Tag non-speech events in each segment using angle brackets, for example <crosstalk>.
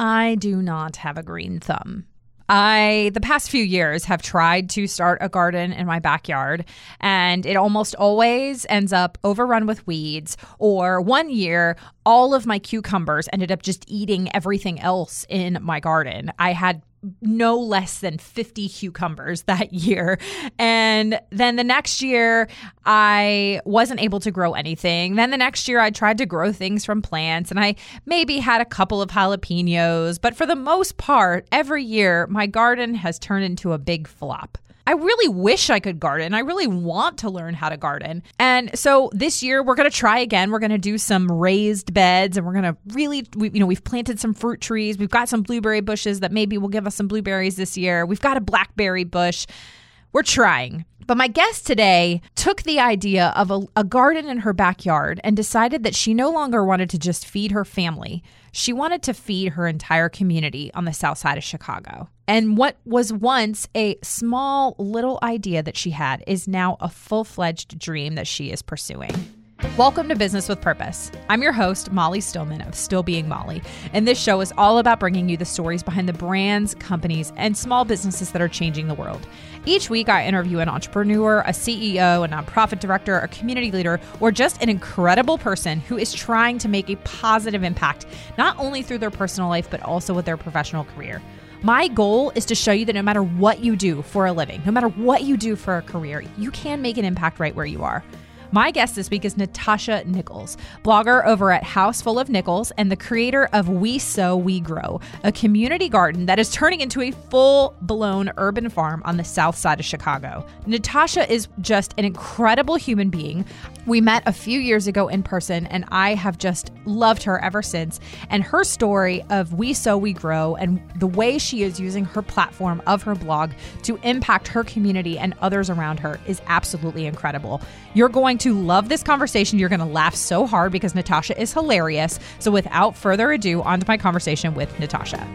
I do not have a green thumb. I, the past few years, have tried to start a garden in my backyard, and it almost always ends up overrun with weeds. Or one year, all of my cucumbers ended up just eating everything else in my garden. I had no less than 50 cucumbers <laughs> that year. And then the next year, I wasn't able to grow anything. Then the next year, I tried to grow things from plants and I maybe had a couple of jalapenos. But for the most part, every year, my garden has turned into a big flop. I really wish I could garden. I really want to learn how to garden. And so this year we're going to try again. We're going to do some raised beds and we're going to really we, you know, we've planted some fruit trees. We've got some blueberry bushes that maybe will give us some blueberries this year. We've got a blackberry bush. We're trying. But my guest today took the idea of a, a, garden in her backyard and decided that she no longer wanted to just feed her family. She wanted to feed her entire community on the south side of Chicago. And what was once a small little idea that she had is now a full fledged dream that she is pursuing. Welcome to Business with Purpose. I'm your host, Molly Stillman of Still Being Molly, and this show is all about bringing you the stories behind the brands, companies, and small businesses that are changing the world. Each week, I interview an entrepreneur, a CEO, a nonprofit director, a community leader, or just an incredible person who is trying to make a positive impact, not only through their personal life, but also with their professional career. My goal is to show you that no matter what you do for a living, no matter what you do for a career, you can make an impact right where you are. My guest this week is Natasha Nichols, blogger over at House Full of Nichols and the creator of We Sow We Grow, a community garden that is turning into a full blown urban farm on the south side of Chicago. Natasha is just an incredible human being. We met a few years ago in person, and I have just loved her ever since. And her story of We Sow We Grow and the way she is using her platform of her blog to impact her community and others around her is absolutely incredible. You're going to love this conversation. You're going to laugh so hard because Natasha is hilarious. So, without further ado, on to my conversation with Natasha.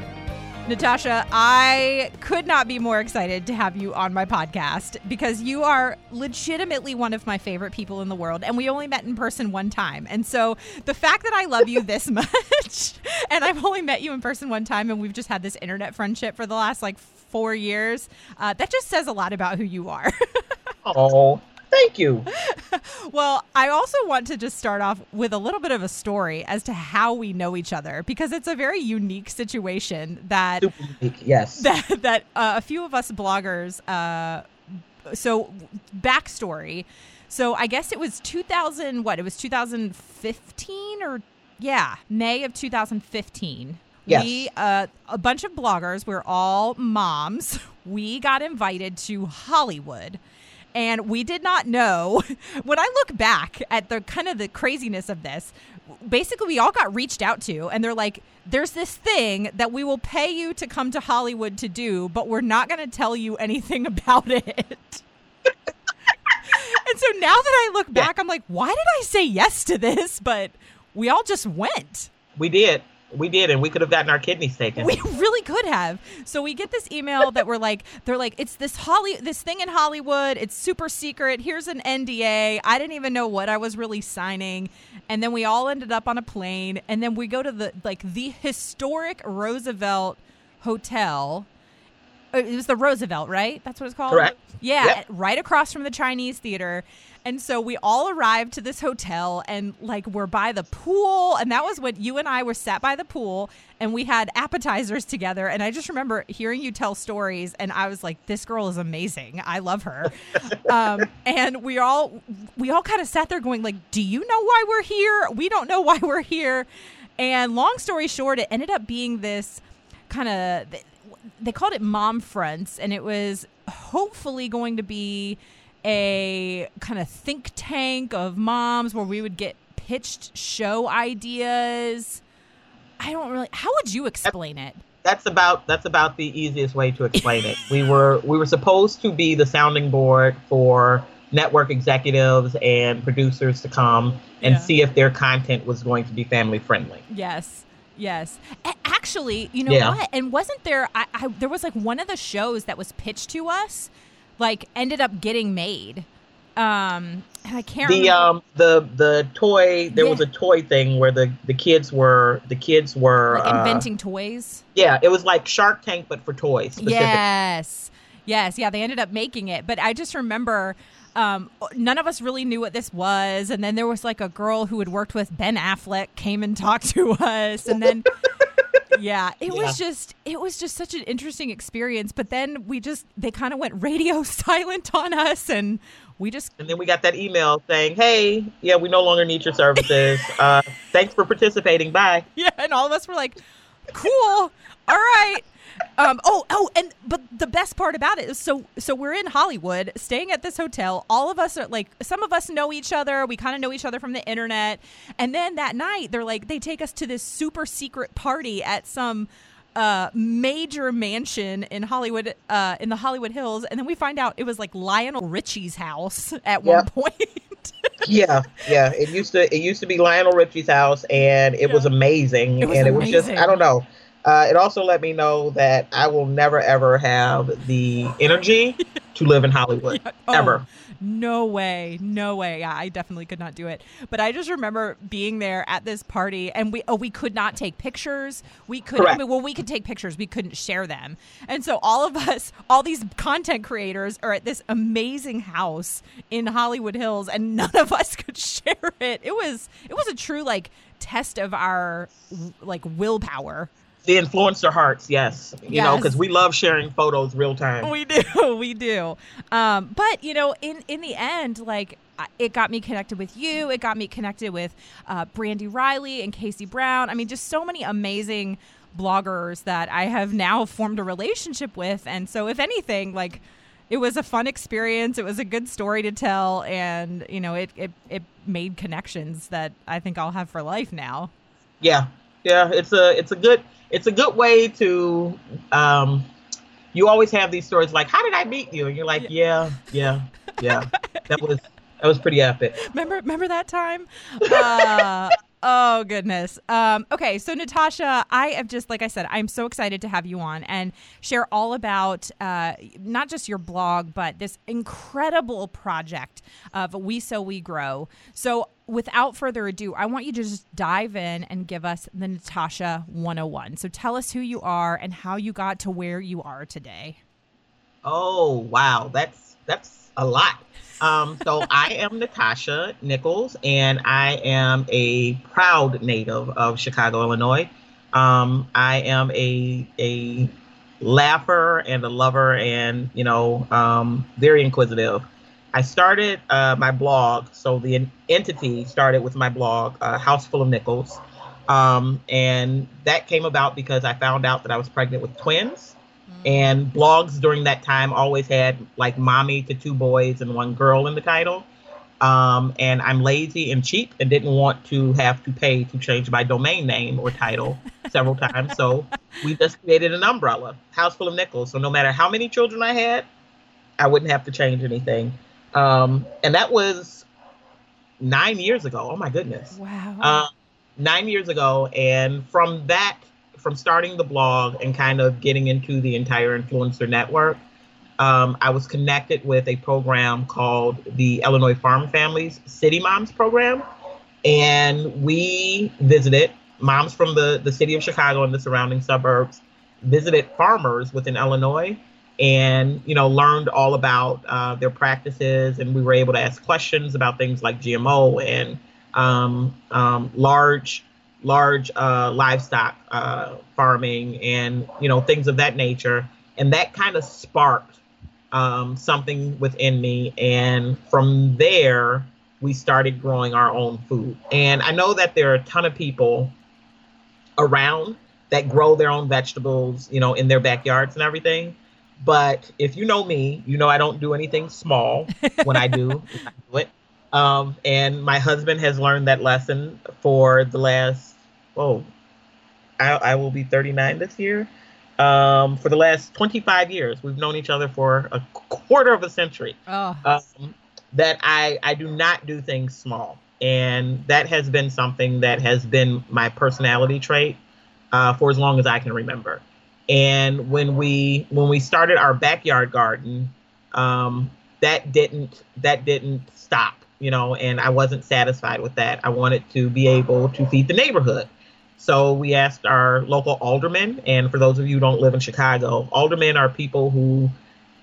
Natasha, I could not be more excited to have you on my podcast because you are legitimately one of my favorite people in the world. And we only met in person one time. And so the fact that I love you this <laughs> much, and I've only met you in person one time, and we've just had this internet friendship for the last like four years, uh, that just says a lot about who you are. <laughs> oh, Thank you. <laughs> well, I also want to just start off with a little bit of a story as to how we know each other because it's a very unique situation that unique, yes <laughs> that that uh, a few of us bloggers. Uh, so backstory. So I guess it was 2000. What it was 2015 or yeah, May of 2015. Yes. We, uh, a bunch of bloggers, we're all moms. <laughs> We got invited to Hollywood and we did not know. <laughs> When i look back at the kind of the craziness of this basically we all got reached out to and they're like there's this thing that we will pay you to come to hollywood to do but we're not going to tell you <laughs> anything about it. <laughs> And so now that i look back yeah. i'm like why did i say yes to this? But we all just went. We did we did, and we could have gotten our kidneys taken. We really could have. So we get this email that we're like, they're like, it's this Holly, this thing in Hollywood. It's super secret. Here's an NDA. I didn't even know what I was really signing, and then we all ended up on a plane, and then we go to the like the historic Roosevelt Hotel. Uh, it was the Roosevelt, right? That's what it's called. Correct. Yeah, yep. right across from the Chinese theater. And so we all arrived to this hotel and like we're by the pool. And that was when you and I were sat by the pool and we had appetizers together. And I just remember hearing you tell stories and I was like, this girl is amazing. I love her. <laughs> um, and we all, we all kind of sat there going like, do you know why we're here? We don't know why we're here. And long story short, it ended up being this kind of, they called it mom fronts and it was hopefully going to be a kind of think tank of moms where we would get pitched show ideas. I don't really. How would you explain it? That's about that's about the easiest way to explain it. We were we were supposed to be the sounding board for network executives and producers to come and yeah. see if their content was going to be family friendly. Yes. Yes. Actually, you know yeah. what? And wasn't there I, I there was like one of the shows that was pitched to us like ended up getting made. Um, And I can't the remember. um the the toy there was a toy thing where the the kids were the kids were like uh, inventing toys. yeah it was like Shark Tank but for toys. Yes. Yes. Yeah. They ended up making it. But I just remember um, none of us really knew what this was. And then there was like a girl who had worked with Ben Affleck came and <laughs> talked to us. And then. Yeah, it was just it was just such an interesting experience. But then we just they kind of went radio <laughs> silent on us, and we just And then we got that email saying, "Hey, yeah, we no longer need your services. <laughs> uh, thanks for participating. Bye." yeah, and all of us were like, "Cool, all right." Um, oh, oh, and but the best part about it is so so we're in Hollywood, staying at this hotel. All of us are like, some of us know each other. We kind of know each other from the internet. And then that night, they're like, they take us to this super secret party at some uh, major mansion in Hollywood, uh, in the Hollywood Hills. And then we find out it was like Lionel Richie's house <laughs> at one point. yeah, yeah. It used to it used to be Lionel Richie's house, and it was amazing. It was and it was just. I don't know. Uh, it also let me know that I will never ever have the energy to live in Hollywood <laughs> Oh, ever. No way. No way. Yeah, I definitely could not do it. But I just remember being there at this party and we oh we could not take pictures. We could I mean, well we could take pictures, we couldn't share them. And so all of us, all these content creators are at this amazing house in Hollywood Hills and none of us <laughs> could share it. It was it was a true like test of our like willpower. The influencer hearts, yes, you know, because we love sharing photos real time. We do, <laughs> we do. Um, but you know, in in the end, like it got me connected with you. It got me connected with uh, Brandy Riley and Casey Brown. I mean, just so many amazing bloggers that I have now formed a relationship with. And so, if anything, like it was a fun experience. It was a good story to tell, and you know, it it it made connections that I think I'll have for life now. Yeah, yeah. It's a it's a good it's a good way to. Um, you always have these stories like, "How did I meet you?" And you're like, "Yeah, yeah, yeah." that was that was pretty epic. Remember, remember that time? Uh, oh goodness. Um, okay, so Natasha, I have just like I said, I'm so excited to have you on and share all about uh, not just your blog, but this incredible project of We Sow We Grow. So. Without further ado, I want you to just dive in and give us the Natasha 101. So tell us who you are and how you got to where you are today. Oh wow, that's that's a lot. Um, so <laughs> I am Natasha Nichols, and I am a proud native of Chicago, Illinois. Um, I am a a laugher and a lover, and you know, um, very inquisitive. I started uh, my blog, so the entity started with my blog, uh, House Full of Nichols, um, and that came about because I found out that I was pregnant with twins. And blogs during that time always had like mommy to two boys and one girl in the title. Um, and i'm lazy and cheap and didn't want to have to pay to change my domain name or title <laughs> several times. So we just created an umbrella house full of Nichols. So no matter how many children i had i wouldn't have to change anything um, and that was nine years ago oh my goodness Wow. uh, nine years ago. And from that, from starting the blog and kind of getting into the entire influencer network, um, I was connected with a program called the Illinois Farm Families City Moms Program. And we visited moms from the, the city of Chicago and the surrounding suburbs, visited farmers within Illinois and you know learned all about uh, their practices and we were able to ask questions about things like gmo and um, um, large large uh, livestock uh, farming and you know things of that nature. And that kind of sparked um, something within me. And from there we started growing our own food. And i know that there are a ton of people around that grow their own vegetables you know in their backyards and everything but if you know me you know i don't do anything small when i do, <laughs> I do it um, and my husband has learned that lesson for the last, oh, I, I will be 39 this year. Um, for the last 25 years, we've known each other for a quarter of a century. oh, Um, that I, I do not do things small. And that has been something that has been my personality trait uh, for as long as I can remember. And when we when we started our backyard garden, um, that didn't that didn't stop you know, and I wasn't satisfied with that. I wanted to be able to feed the neighborhood. So we asked our local aldermen, and for those of you who don't live in Chicago, aldermen are people who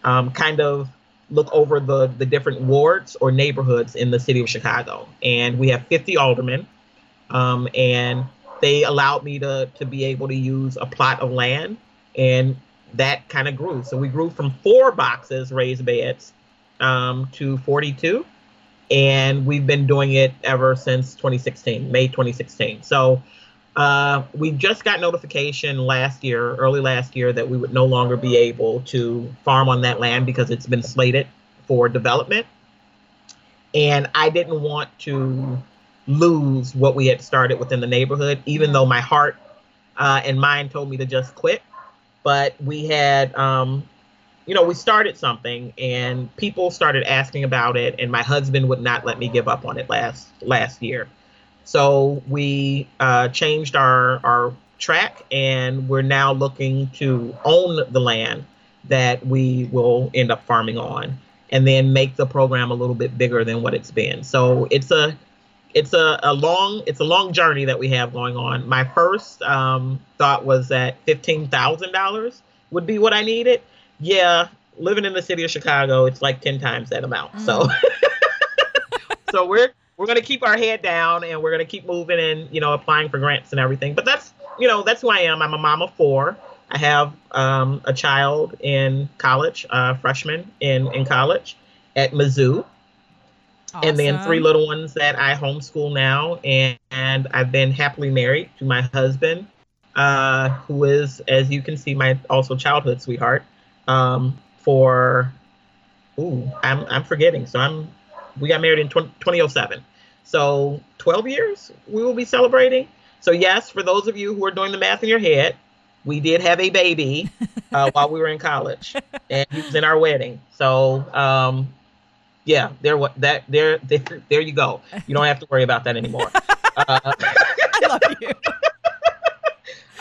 um, kind of look over the, the different wards or neighborhoods in the city of Chicago. And we have 50 aldermen, um, and they allowed me to, to be able to use a plot of land, and that kind of grew. So we grew from four boxes raised beds um, to 42 and we've been doing it ever since 2016, May 2016. So uh, we just got notification last year, early last year, that we would no longer be able to farm on that land because it's been slated for development. And I didn't want to lose what we had started within the neighborhood, even though my heart uh, and mind told me to just quit. But we had um, you know, we started something and people started asking about it, and my husband would not let me give up on it last last year. So we uh, changed our our track, and we're now looking to own the land that we will end up farming on, and then make the program a little bit bigger than what it's been. So it's a it's a, a long it's a long journey that we have going on. My first um, thought was that fifteen thousand dollars would be what I needed yeah, living in the city of Chicago, it's like 10 times that amount. Mm. So <laughs> so we're we're going to keep our head down and we're going to keep moving and, you know, applying for grants and everything. But that's, you know, that's who I am. I'm a mom of four. I have um, a child in college, uh, freshman in, in college at Mizzou. Awesome. And then three little ones that I homeschool now. And, and I've been happily married to my husband, uh, who is, as you can see, my also childhood sweetheart um, for ooh, I'm I'm forgetting. So I'm we got married in 20, 2007. So 12 years we will be celebrating. So yes, for those of you who are doing the math in your head, we did have a baby uh, while we were in college, <laughs> and he was in our wedding. So um, yeah, there what that there, there there you go. You don't have to worry about that anymore. Uh, <laughs> I love you.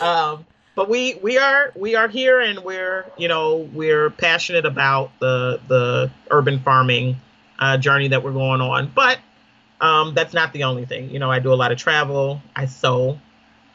<laughs> um, but we we are we are here and we're you know we're passionate about the the urban farming uh, journey that we're going on but um, that's not the only thing you know i do a lot of travel i sew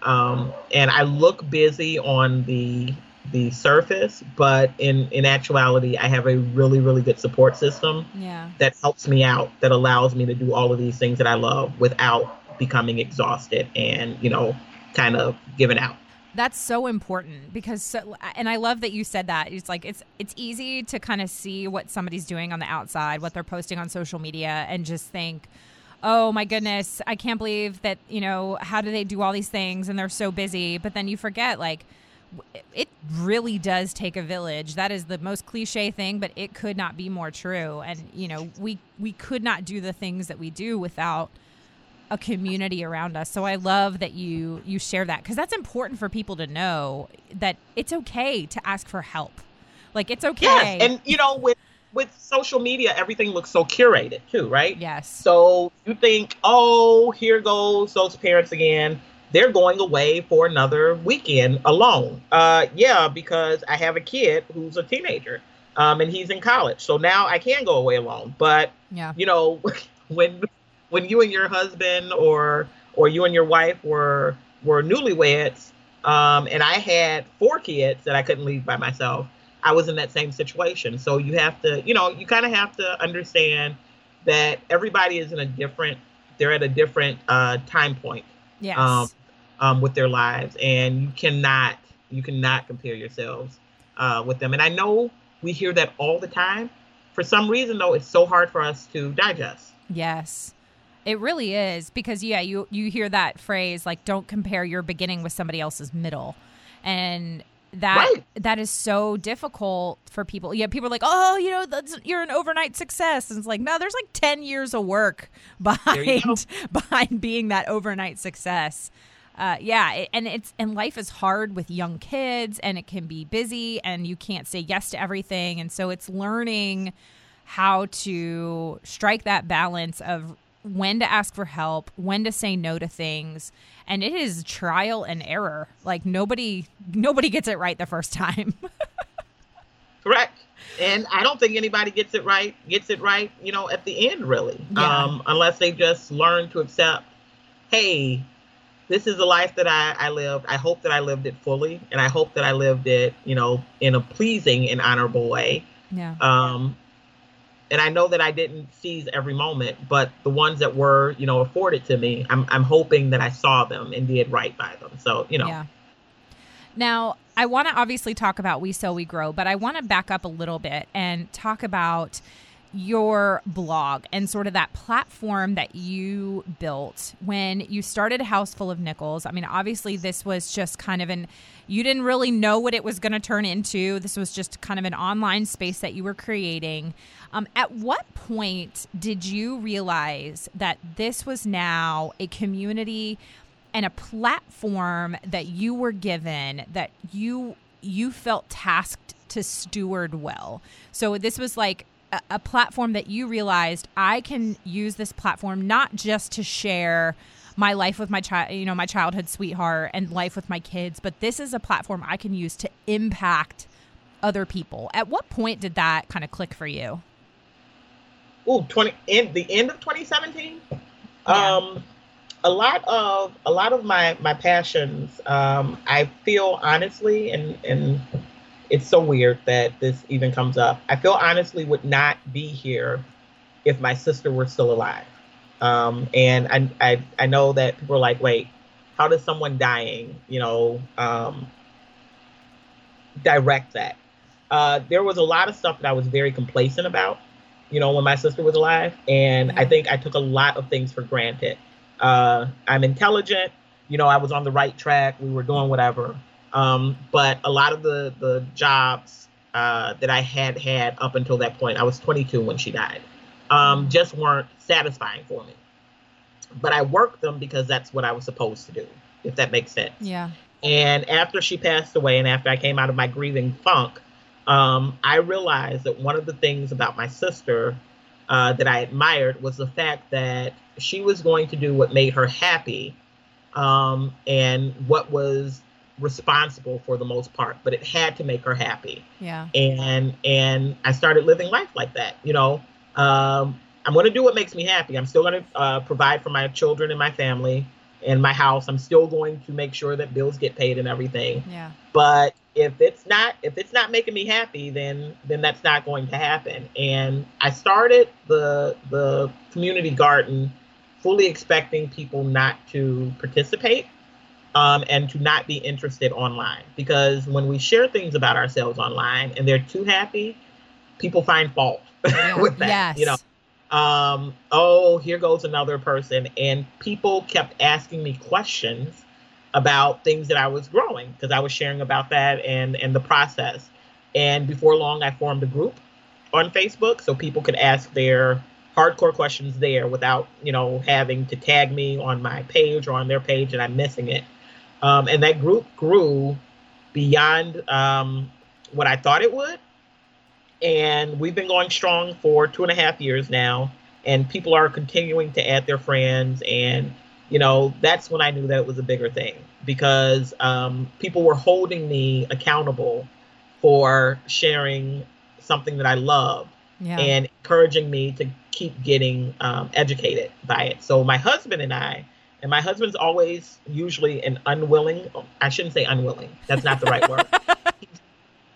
um, and i look busy on the the surface but in in actuality i have a really really good support system yeah. that helps me out that allows me to do all of these things that i love without becoming exhausted and you know kind of giving out that's so important because so, and I love that you said that. It's like it's it's easy to kind of see what somebody's doing on the outside, what they're posting on social media and just think, "Oh my goodness, I can't believe that, you know, how do they do all these things and they're so busy?" But then you forget like it really does take a village. That is the most cliche thing, but it could not be more true. And you know, we we could not do the things that we do without a community around us. So I love that you you share that because that's important for people to know that it's okay to ask for help. Like it's okay. Yes, and you know with with social media, everything looks so curated too, right? Yes. So you think, oh, here goes those parents again. They're going away for another weekend alone. Uh, yeah, because I have a kid who's a teenager, um, and he's in college, so now I can go away alone. But yeah, you know, <laughs> when when you and your husband or or you and your wife were were newlyweds, um, and I had four kids that I couldn't leave by myself, I was in that same situation. So you have to, you know, you kind of have to understand that everybody is in a different, they're at a different uh, time point. Yes. Um, um, with their lives, and you cannot, you cannot compare yourselves uh, with them. And I know we hear that all the time. For some reason, though, it's so hard for us to digest. Yes. It really is because yeah, you you hear that phrase like don't compare your beginning with somebody else's middle. And that right. that is so difficult for people. Yeah, people are like, "Oh, you know, that's you're an overnight success." And it's like, "No, there's like 10 years of work behind <laughs> behind being that overnight success." Uh, yeah, it, and it's and life is hard with young kids, and it can be busy, and you can't say yes to everything, and so it's learning how to strike that balance of when to ask for help, when to say no to things, and it is trial and error. Like nobody nobody gets it right the first time. <laughs> Correct. and I don't think anybody gets it right, gets it right, you know, at the end really. Yeah. Um, unless they just learn to accept, hey, this is the life that I, I lived. I hope that I lived it fully and I hope that I lived it, you know, in a pleasing and honorable way. Yeah. Um, and I know that I didn't seize every moment, but the ones that were, you know, afforded to me, I'm, I'm hoping that I saw them and did right by them. So, you know, Yeah. Now, I want to obviously talk about We Sow We Grow, but I want to back up a little bit and talk about your blog and sort of that platform that you built when you started a house full of Nichols. I mean, obviously, this was just kind of an, you didn't really know what it was going to turn into. This was just kind of an online space that you were creating. Um, at what point did you realize that this was now a community and a platform that you were given that you you felt tasked to steward well. So this was like a, a platform that you realized I can use this platform not just to share my life with my child, you know, my childhood sweetheart and life with my kids, but this is a platform I can use to impact other people. At what point did that kind of click for you? Ooh, 20 in the end of 2017. Yeah. Um, a lot of a lot of my my passions. Um, I feel honestly, and and it's so weird that this even comes up. I feel honestly would not be here if my sister were still alive. Um, and I, I I know that people are like, wait, how does someone dying, you know, um, direct that? Uh, there was a lot of stuff that I was very complacent about, you know, when my sister was alive, and I think I took a lot of things for granted. Uh, I'm intelligent, you know, I was on the right track, we were doing whatever, um, but a lot of the the jobs uh, that I had had up until that point, I was 22 when she died, um, just weren't satisfying for me. But I worked them because that's what I was supposed to do, if that makes sense. Yeah. And after she passed away, and after I came out of my grieving funk, um, I realized that one of the things about my sister uh, that I admired was the fact that she was going to do what made her happy um, and what was responsible for the most part, but it had to make her happy Yeah. and and I started living life like that. You know, um, I'm going to do what makes me happy. I'm still going to uh, provide for my children and my family and my house. I'm still going to make sure that bills get paid and everything. Yeah. But if it's not if it's not making me happy, then then that's not going to happen. And I started the the community garden fully expecting people not to participate um, and to not be interested online because when we share things about ourselves online and they're too happy, people find fault <laughs> with that. yes. You know, um, oh, here goes another person. And people kept asking me questions about things that I was growing because I was sharing about that and, and the process. And before long, I formed a group on Facebook so people could ask their hardcore questions there without, you know, having to tag me on my page or on their page and I'm missing it. Um, and that group grew beyond um, what I thought it would. And we've been going strong for two and a half years now. And people are continuing to add their friends. And you know that's when i knew that was a bigger thing. Because um, people were holding me accountable for sharing something that i love Yeah. and encouraging me to keep getting um, educated by it. So my husband and i and my husband's always usually an unwilling i shouldn't say unwilling that's not the right word. <laughs>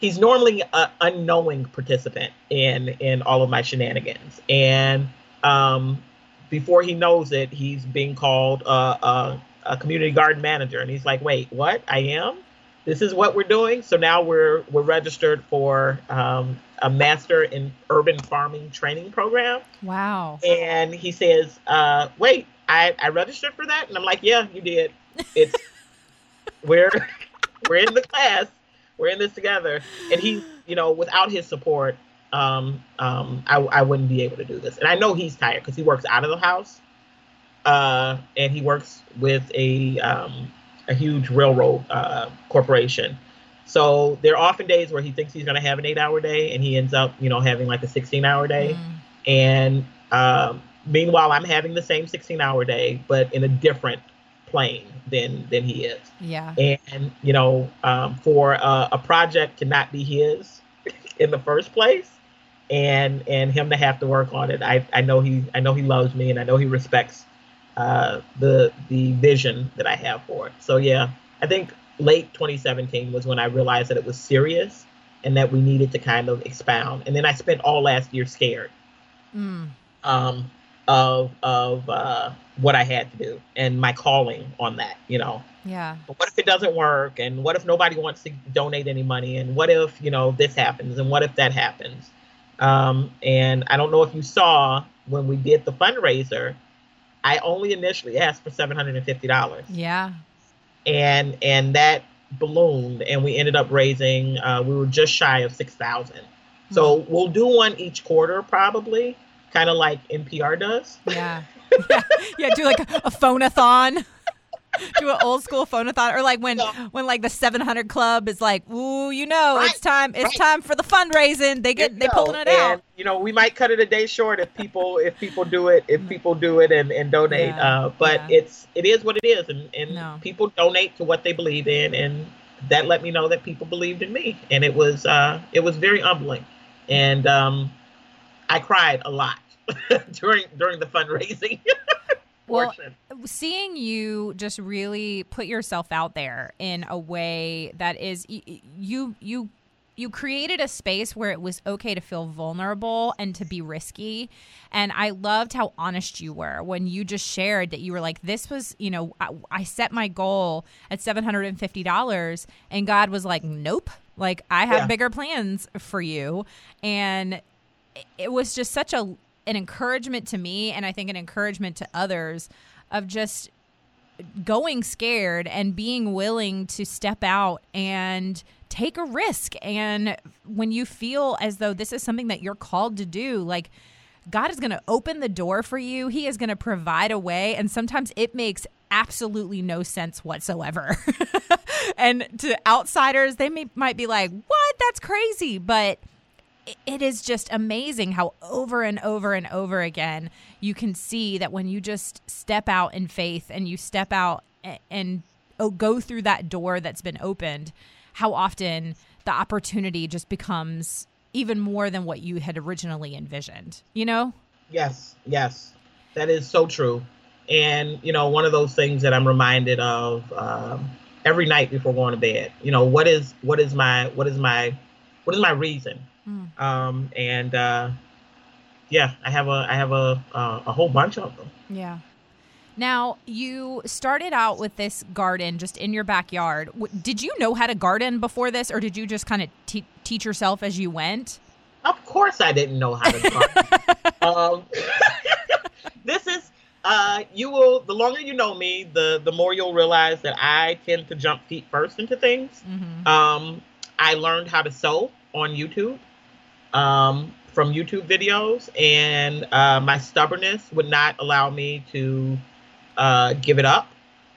He's normally an unknowing participant in in all of my shenanigans. And um before he knows it he's being called uh, a, a community garden manager. And he's like wait what? I am this is what we're doing. So now we're we're registered for um, a master in urban farming training program. Wow. and he says uh wait i i registered for that? And i'm like yeah you did. It's <laughs> we're we're in the class. We're in this together. And he you know without his support um um i, I wouldn't be able to do this. And i know he's tired because he works out of the house uh and he works with a um a huge railroad uh corporation so there are often days where he thinks he's going to have an eight hour day and he ends up you know having like a 16 hour day Mm. and um, meanwhile i'm having the same 16 hour day but in a different plane than than he is Yeah. and you know um, for a, a project to not be his <laughs> in the first place and and him to have to work on it. I, I know he I know he loves me and I know he respects uh, the the vision that I have for it. So yeah, I think late 2017 was when I realized that it was serious and that we needed to kind of expound. And then I spent all last year scared mm. um, of of uh, what I had to do and my calling on that. You know. Yeah. But what if it doesn't work? And what if nobody wants to donate any money? And what if you know this happens? And what if that happens? Um, and I don't know if you saw when we did the fundraiser, I only initially asked for seven hundred and fifty dollars. Yeah. And and that ballooned, and we ended up raising. Uh, we were just shy of six thousand. Mm-hmm. So we'll do one each quarter, probably, kind of like NPR does. Yeah. yeah. <laughs> Yeah. Do like a, a phone-a-thon <laughs> do an old school phone-a-thon or like when yeah. when like the 700 club is like ooh you know right. it's time it's right. time for the fundraising they get they pulling it and, out you know we might cut it a day short if people if people do it if people do it and, and donate yeah. uh, but yeah. it's it is what it is and, and no. people donate to what they believe in and that let me know that people believed in me and it was uh it was very humbling and um i cried a lot <laughs> during during the fundraising <laughs> well, seeing you just really put yourself out there in a way that is you you you created a space where it was okay to feel vulnerable and to be risky. And i loved how honest you were when you just shared that you were like this was you know i, I set my goal at $750 and god was like nope like i have yeah. bigger plans for you. And it was just such a an encouragement to me and I think an encouragement to others of just going scared and being willing to step out and take a risk and when you feel as though this is something that you're called to do like God is going to open the door for you. He is going to provide a way. And sometimes it makes absolutely no sense whatsoever. <laughs> and to outsiders, they may, might be like, what? That's crazy. But it is just amazing how over and over and over again you can see that when you just step out in faith and you step out and go through that door that's been opened, how often the opportunity just becomes even more than what you had originally envisioned, you know? Yes, yes. That is so true. And, you know, one of those things that I'm reminded of um, every night before going to bed, you know, what is, what is my, what is my, what is my reason? Mm. Um, and uh, yeah, I have a I have a uh, a whole bunch of them. Yeah. Now, you started out with this garden just in your backyard. Did you know how to garden before this, or did you just kind of te- teach yourself as you went? Of course, I didn't know how to <laughs> garden. um, <laughs> this is, uh, you will, the longer you know me, the, the more you'll realize that I tend to jump feet first into things. Mm-hmm. Um, I learned how to sew on YouTube um, from YouTube videos, and uh, my stubbornness would not allow me to uh, give it up.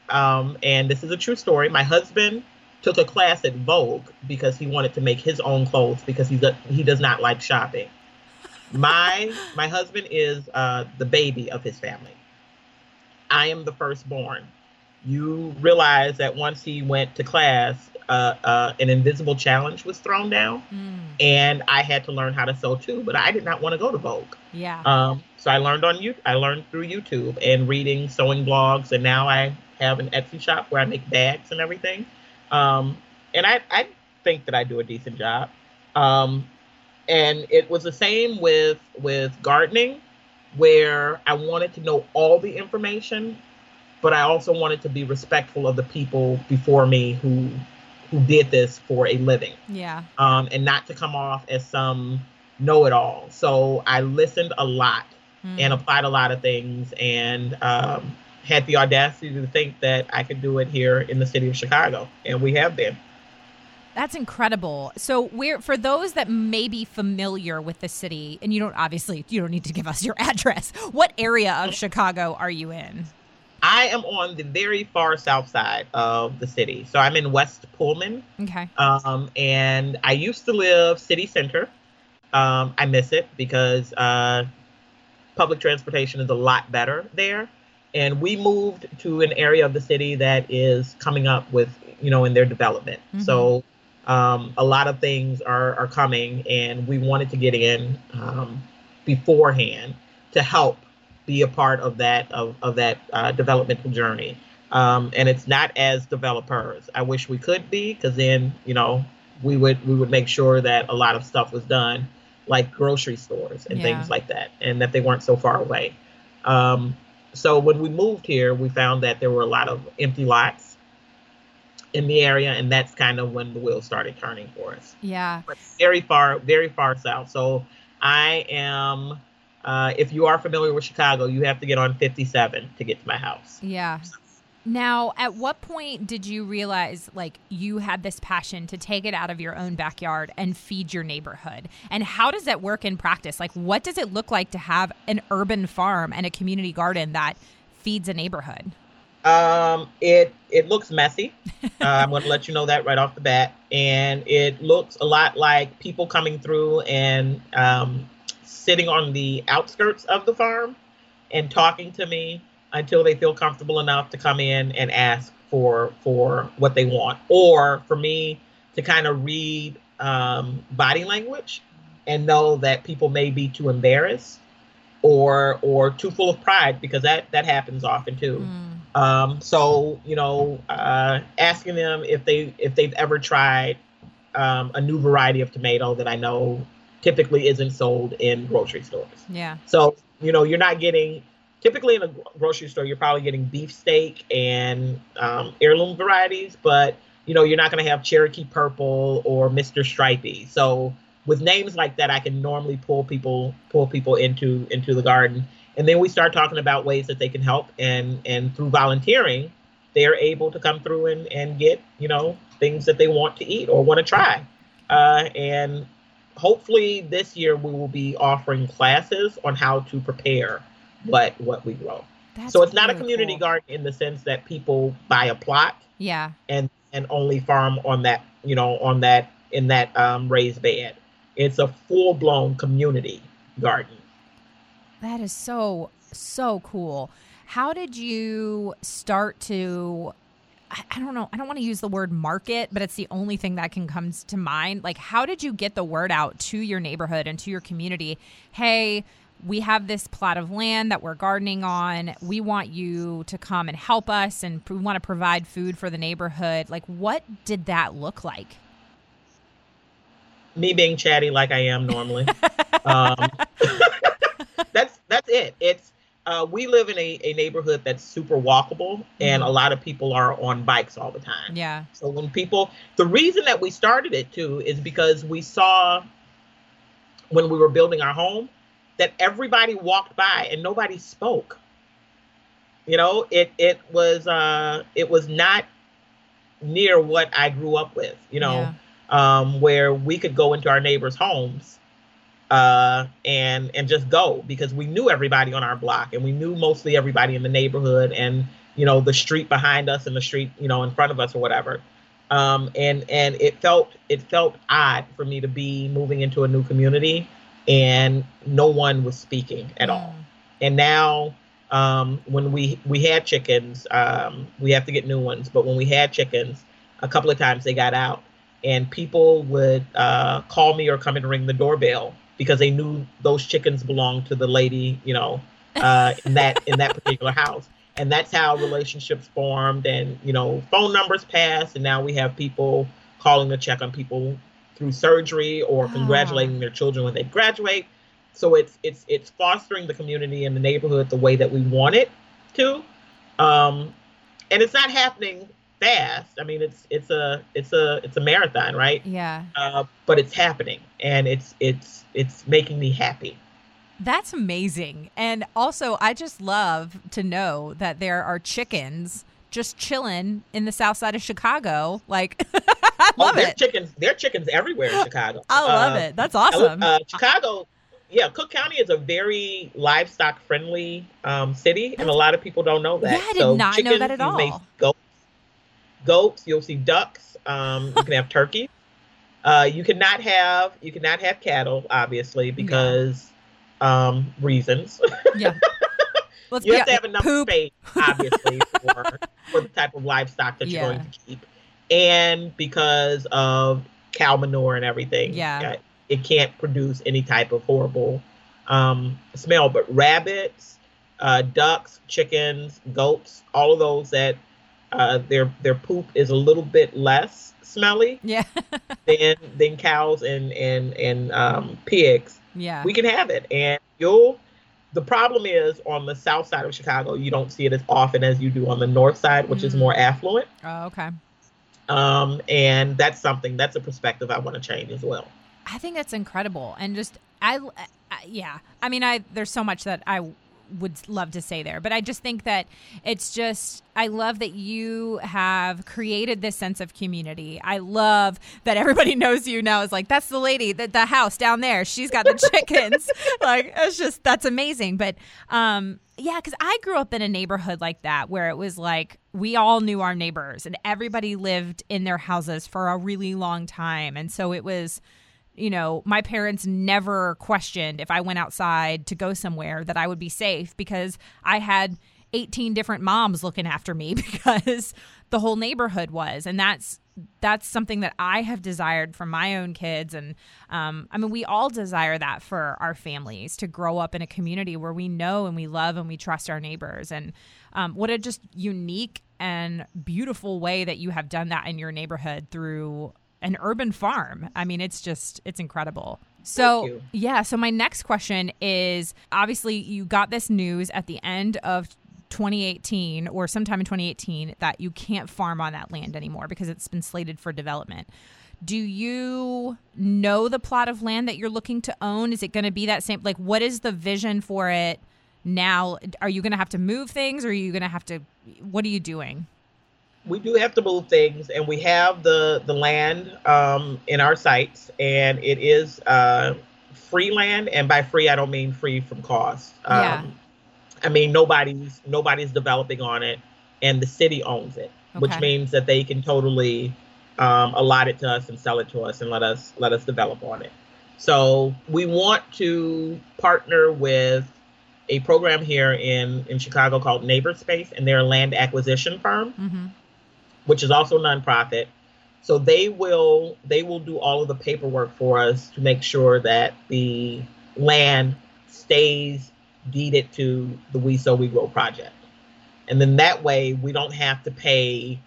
Um, and this is a true story. My husband took a class at Vogue because he wanted to make his own clothes because he's a, he does not like shopping. My my husband is uh, the baby of his family. I am the firstborn. You realize that once he went to class, uh, uh, an invisible challenge was thrown down, mm. and I had to learn how to sew too. But I did not want to go to Vogue. Yeah. Um, so I learned on you. I learned through YouTube and reading sewing blogs, and now I have an Etsy shop where I make bags and everything. Um, and I, I think that I do a decent job. Um, and it was the same with with gardening, where I wanted to know all the information, but I also wanted to be respectful of the people before me who who did this for a living. Yeah. Um, and not to come off as some know it all. So I listened a lot mm. and applied a lot of things and um, had the audacity to think that I could do it here in the city of Chicago. And we have been. That's incredible. So, we're for those that may be familiar with the city, and you don't obviously you don't need to give us your <laughs> address. What area of Chicago are you in? I am on the very far south side of the city. So I'm in West Pullman. Okay. Um, and I used to live city center. Um, I miss it because uh, public transportation is a lot better there. And we moved to an area of the city that is coming up with, you know, in their development. Mm-hmm. So Um, a lot of things are, are coming, and we wanted to get in um, beforehand to help be a part of that of, of that uh, developmental journey. Um, and it's not as developers. I wish we could be, because then you know we would we would make sure that a lot of stuff was done, like grocery stores and yeah. things like that, and that they weren't so far away. Um, so when we moved here, we found that there were a lot of empty lots in the area, and that's kind of when the wheels started turning for us. Yeah, but very far, very far south. So I am. Uh, if you are familiar with Chicago, you have to get on 57 to get to my house. Yeah. Now, at what point did you realize like you had this passion to take it out of your own backyard and feed your neighborhood? And how does that work in practice? Like what does it look like to have an urban farm and a community garden that feeds a neighborhood? Um, it it looks messy. <laughs> uh, I'm going to let you know that right off the bat, and it looks a lot like people coming through and um, sitting on the outskirts of the farm and talking to me until they feel comfortable enough to come in and ask for for what they want, or for me to kind of read um, body language and know that people may be too embarrassed or or too full of pride because that that happens often too. Mm. Um, so you know, uh, asking them if they if they've ever tried um, a new variety of tomato that I know typically isn't sold in grocery stores. Yeah. So you know, you're not getting typically in a grocery store, you're probably getting beefsteak and um, heirloom varieties, but you know, you're not going to have Cherokee Purple or Mr. Stripey. So with names like that, I can normally pull people pull people into into the garden, and then we start talking about ways that they can help, and and through volunteering, they're able to come through and and get you know things that they want to eat or want to try, uh, and hopefully this year we will be offering classes on how to prepare what what we grow. That's so it's not a community cool. garden in the sense that people buy a plot. Yeah. And and only farm on that, you know, on that in that um, raised bed. It's a full blown community garden. That is so so cool. How did you start to I don't know. I don't want to use the word market, but it's the only thing that can comes to mind. Like, how did you get the word out to your neighborhood and to your community? Hey, we have this plot of land that we're gardening on. We want you to come and help us, and we want to provide food for the neighborhood. Like, what did that look like? Me being chatty like I am normally. um, <laughs> that's that's it. It's uh, we live in a, a neighborhood that's super walkable, and mm-hmm. a lot of people are on bikes all the time. Yeah. So when people, the reason that we started it too is because we saw when we were building our home that everybody walked by and nobody spoke. You know, it it was uh it was not near what I grew up with, you know, yeah. um, where we could go into our neighbors' homes uh, and and just go because we knew everybody on our block and we knew mostly everybody in the neighborhood and you know the street behind us and the street you know in front of us or whatever. Um, and and it felt it felt odd for me to be moving into a new community and no one was speaking at mm. all. And now, um, when we we had chickens, um, we have to get new ones. But when we had chickens, a couple of times they got out, and people would uh, call me or come and ring the doorbell because they knew those chickens belonged to the lady, you know, uh, in that in that particular house. And that's how relationships formed, and you know, phone numbers passed, and now we have people calling to check on people through surgery or congratulating their children when they graduate. So it's it's it's fostering the community and the neighborhood the way that we want it to, um, and it's not happening fast. I mean, it's it's a it's a it's a marathon, right? Yeah. Uh, but it's happening, and it's it's it's making me happy. That's amazing, and also I just love to know that there are chickens just chilling in the south side of Chicago. Like, <laughs> I oh, love oh, it. Chickens, there are chickens everywhere in Chicago. <gasps> I love uh, it. That's awesome. Uh, Chicago, yeah, Cook County is a very livestock friendly um, city, That's, and a lot of people don't know that. Yeah, I did so not know that at all. May goats, goats, you'll see ducks. Um, you can have turkeys. Uh, you cannot have you cannot have cattle, obviously, because yeah. um, reasons. Yeah. <laughs> Let's you have to have enough poop. space, obviously, <laughs> for, for the type of livestock that you're going to keep, and because of cow manure and everything. Yeah. It can't produce any type of horrible um, smell. But rabbits, uh, ducks, chickens, goats, all of those that uh, their their poop is a little bit less smelly Yeah. <laughs> than than cows and and and um, pigs. yeah. We can have it, and you'll. The problem is on the south side of Chicago, you don't see it as often as you do on the north side, which is Mhm. more affluent. oh, okay. Um, and that's something that's a perspective I want to change as well. I think that's incredible, and just I, I, yeah. I mean, I there's so much that I would love to say there, but I just think that it's just I love that you have created this sense of community. I love that everybody <laughs> knows you now. Is like that's the lady that the house down there. She's got the <laughs> chickens. like it's just that's amazing. But um, yeah, because I grew up in a neighborhood like that where it was like we all knew our neighbors and everybody lived in their houses for a really long time, and so it was you know, my parents never questioned if I went outside to go somewhere that I would be safe because I had 18 different moms looking after me <laughs> because the whole neighborhood was. And that's that's something that I have desired for my own kids. And um, I mean, we all desire that for our families to grow up in a community where we know and we love and we trust our neighbors. And um, what a just unique and beautiful way that you have done that in your neighborhood through an urban farm. I mean, it's just it's incredible. So, yeah, so my next question is obviously you got this news at the end of 2018 or sometime in 2018 that you can't farm on that land anymore because it's been slated for development. Do you know the plot of land that you're looking to own? Is it going to be that same like what is the vision for it now? Are you going to have to move things or are you going to have to what are you doing? We do have to move things and we have the the land um, in our sites and it is uh, free land and by free i don't mean free from cost um, Yeah. i mean nobody's nobody's developing on it and the city owns it which means that they can totally um, allot it to us and sell it to us and let us let us develop on it so we want to partner with a program here in in chicago called NeighborSpace and they're a land acquisition firm Mhm. Which is also nonprofit. So they will they will do all of the paperwork for us to make sure that the land stays deeded to the We Sow We Grow project, and then that way we don't have to pay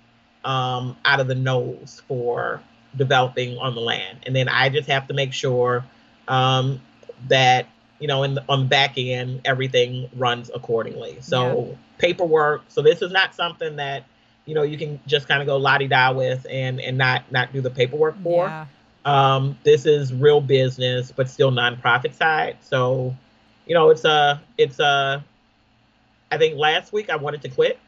um, out of the nose for developing on the land, and then I just have to make sure um, that you know in the, on the back end everything runs accordingly. So paperwork. So this is not something that you know you can just kind of go la di da with and and not not do the paperwork for. Yeah. Um, this is real business, but still nonprofit side. So, you know, it's a it's a. I think last week I wanted to quit,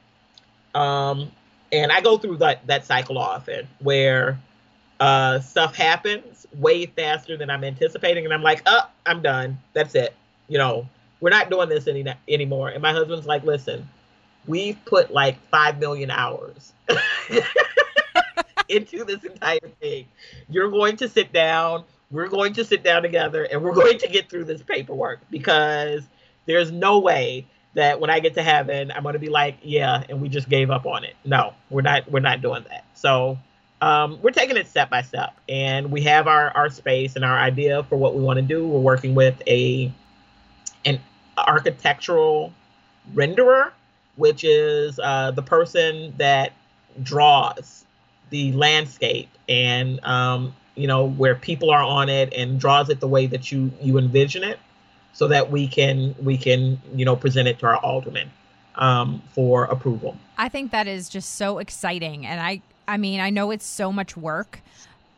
um, and I go through that that cycle often where uh, stuff happens way faster than I'm anticipating, and I'm like, oh, I'm done. That's it. You know, we're not doing this any anymore. And my husband's like, listen, we've put like five million hours <laughs> into this entire thing. You're going to sit down, we're going to sit down together, and we're going to get through this paperwork because there's no way that when I get to heaven, I'm going to be like, yeah, and we just gave up on it. No, we're not. We're not doing that. So um, we're taking it step by step, and we have our our space and our idea for what we want to do. We're working with a an architectural renderer, which is uh, the person that draws the landscape and um, you know where people are on it and draws it the way that you you envision it so that we can we can you know present it to our aldermen um, for approval I think that is just so exciting, and I I mean I know it's so much work,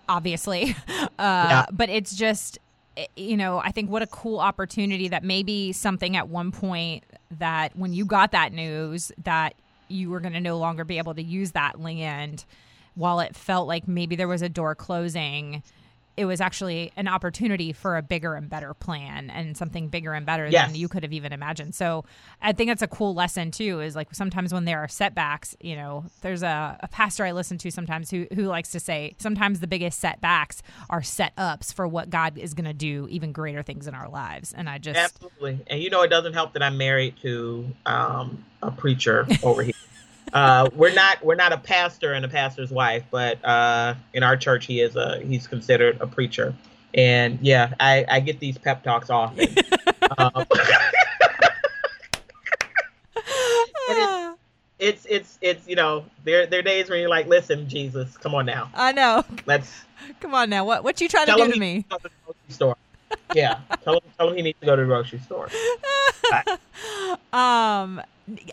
obviously, <laughs> uh, Yeah. but it's just Eh, you know I think what a cool opportunity that maybe something at one point that when you got that news that you were going to no longer be able to use that land while it felt like maybe there was a door closing it was actually an opportunity for a bigger and better plan and something bigger and better Yes. than you could have even imagined. So I think that's a cool lesson too, is like sometimes when there are setbacks, you know, there's a, a pastor I listen to sometimes who, who likes to say sometimes the biggest setbacks are set ups for what God is going to do even greater things in our lives. And I just, absolutely and you know it doesn't help that i'm married to um, a preacher over here uh, we're not we're not a pastor and a pastor's wife, but uh, in our church he is a he's considered a preacher. And yeah, I, I get these pep talks often. um, <laughs> it's, it's it's it's you know there there are days where you're like, listen, Jesus, come on now. I know. Let's come on now. What what you trying to do to me? To store. Yeah, tell him tell him he needs to go to the grocery store. <laughs> <laughs> um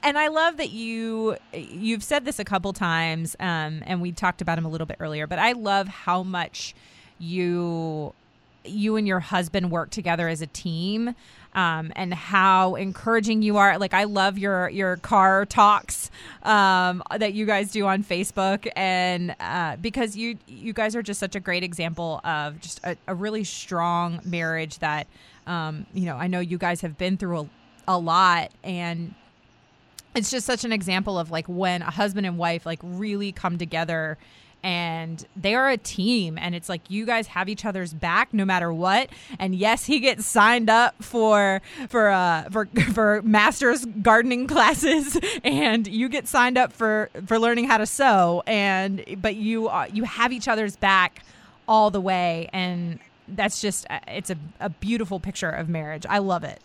and I love that you you've said this a couple times, um, and we talked about him a little bit earlier. But I love how much you you and your husband work together as a team um, and how encouraging you are. Like I love your your car talks um, that you guys do on Facebook, and uh, because you you guys are just such a great example of just a, a really strong marriage that um, you know I know you guys have been through a, a lot and it's just such an example of like when a husband and wife like really come together and they are a team and it's like you guys have each other's back no matter what. And yes he gets signed up for for uh for <laughs> for master's gardening classes <laughs> and you get signed up for for learning how to sew and but you uh, you have each other's back all the way and that's just uh, it's a, a beautiful picture of marriage. I love it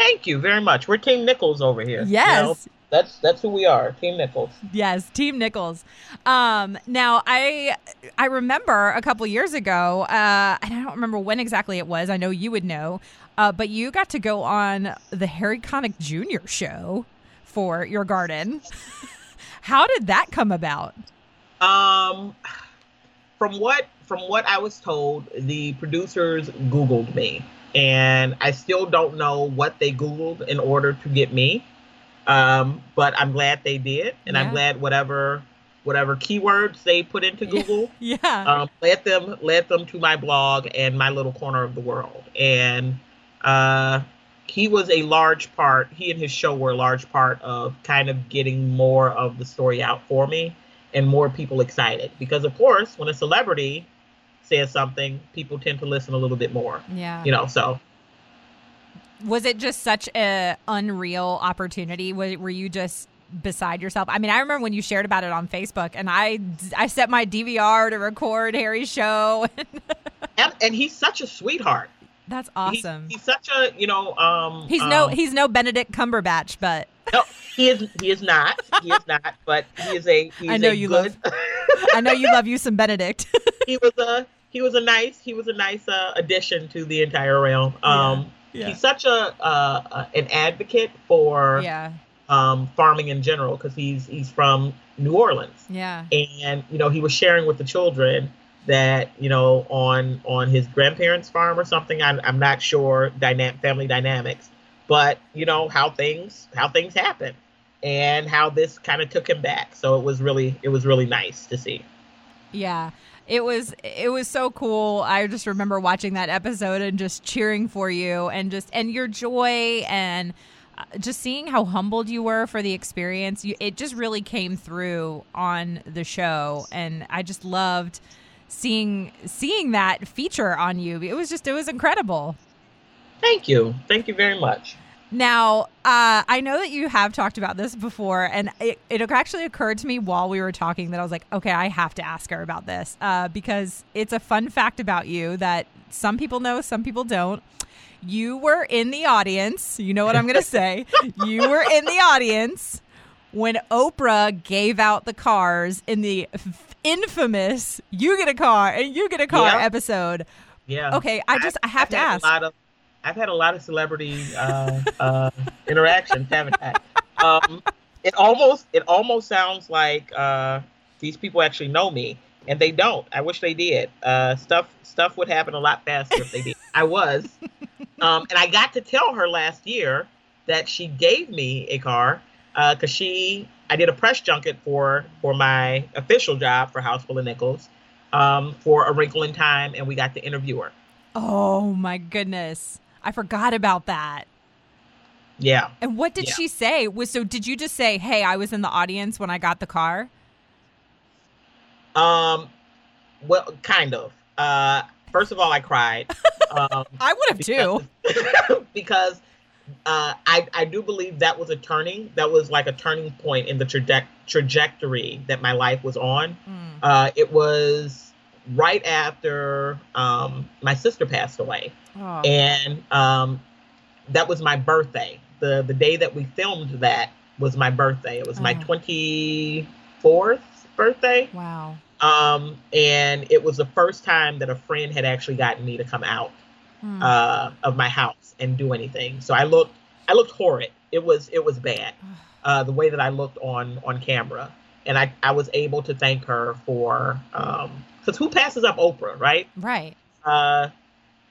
thank you very much we're team nichols over here yes you know? that's that's who we are, Team Nichols. Yes, Team Nichols. Um, now I I remember a couple years ago, uh, and I don't remember when exactly it was. I know you would know, uh, but you got to go on the Harry Connick Jr. show for your garden. <laughs> How did that come about? Um, from what from what I was told, the producers Googled me, and I still don't know what they Googled in order to get me. Um, but I'm glad they did, and yeah. I'm glad whatever whatever keywords they put into <laughs> Google, yeah, um, led them led them to my blog and my little corner of the world. And uh, he was a large part. He and his show were a large part of kind of getting more of the story out for me and more people excited. Because of course, when a celebrity says something, people tend to listen a little bit more. Yeah, you know. So was it just such a unreal opportunity? Were you just beside yourself? I mean, I remember when you shared about it on Facebook, and I I set my DVR to record Harry's show. <laughs> and, and he's such a sweetheart. That's awesome. He, he's such a you know. Um, he's um, no he's no Benedict Cumberbatch, but <laughs> no, he is he is not. He is not. But he is a. He is I know you good, love. I know you love you some Benedict. <laughs> he was a he was a nice he was a nice uh, addition to the entire realm. Um, yeah yeah. he's such a uh, an advocate for yeah. um, farming in general because he's he's from New Orleans. Yeah, and you know he was sharing with the children that you know on on his grandparents' farm or something. I'm, I'm not sure dynamic family dynamics, but you know how things how things happen and how this kind of took him back. So it was really it was really nice to see. Yeah it was it was so cool. I just remember watching that episode and just cheering for you and just and your joy and uh, just seeing how humbled you were for the experience. You, it just really came through on the show, and I just loved seeing seeing that feature on you. It was just it was incredible. Thank you, thank you very much. Now, uh, I know that you have talked about this before, and it, it, actually occurred to me while we were talking that I was like, okay, I have to ask her about this uh, because it's a fun fact about you that some people know, some people don't. You were in the audience. You know what I'm going to say. <laughs> you were in the audience when Oprah gave out the cars in the f- infamous "You Get a Car" and "You Get a Car" yeah. episode. Yeah. Okay, I just I, I have I've to ask. A lot of I've had a lot of celebrity uh, uh, interactions, haven't I? Um, it almost it almost sounds like uh, these people actually know me, and they don't. I wish they did. Uh, stuff stuff would happen a lot faster if they did. I was, um, and I got to tell her last year that she gave me a car because uh, she I did a press junket for for my official job for House Full of Nichols um, for A Wrinkle in Time, and we got to interview her. Oh my goodness. I forgot about that. Yeah. And what did yeah. she say? Was so did you just say, "Hey, I was in the audience when I got the car"? Um well, kind of. Uh first of all, I cried. <laughs> Um I would have too. <laughs> because uh, I, I do believe that was a turning that was like a turning point in the traje- trajectory that my life was on mm. uh, it was right after um, my sister passed away oh. and um, that was my birthday the the day that we filmed that was my birthday it was oh. my 24th birthday wow um, and it was the first time that a friend had actually gotten me to come out mm. uh, of my house and do anything. So I looked, I looked horrid. It was, it was bad. <sighs> Uh, the way that I looked on on camera, and I I was able to thank her for um, because who passes up Oprah, right? Right. Uh,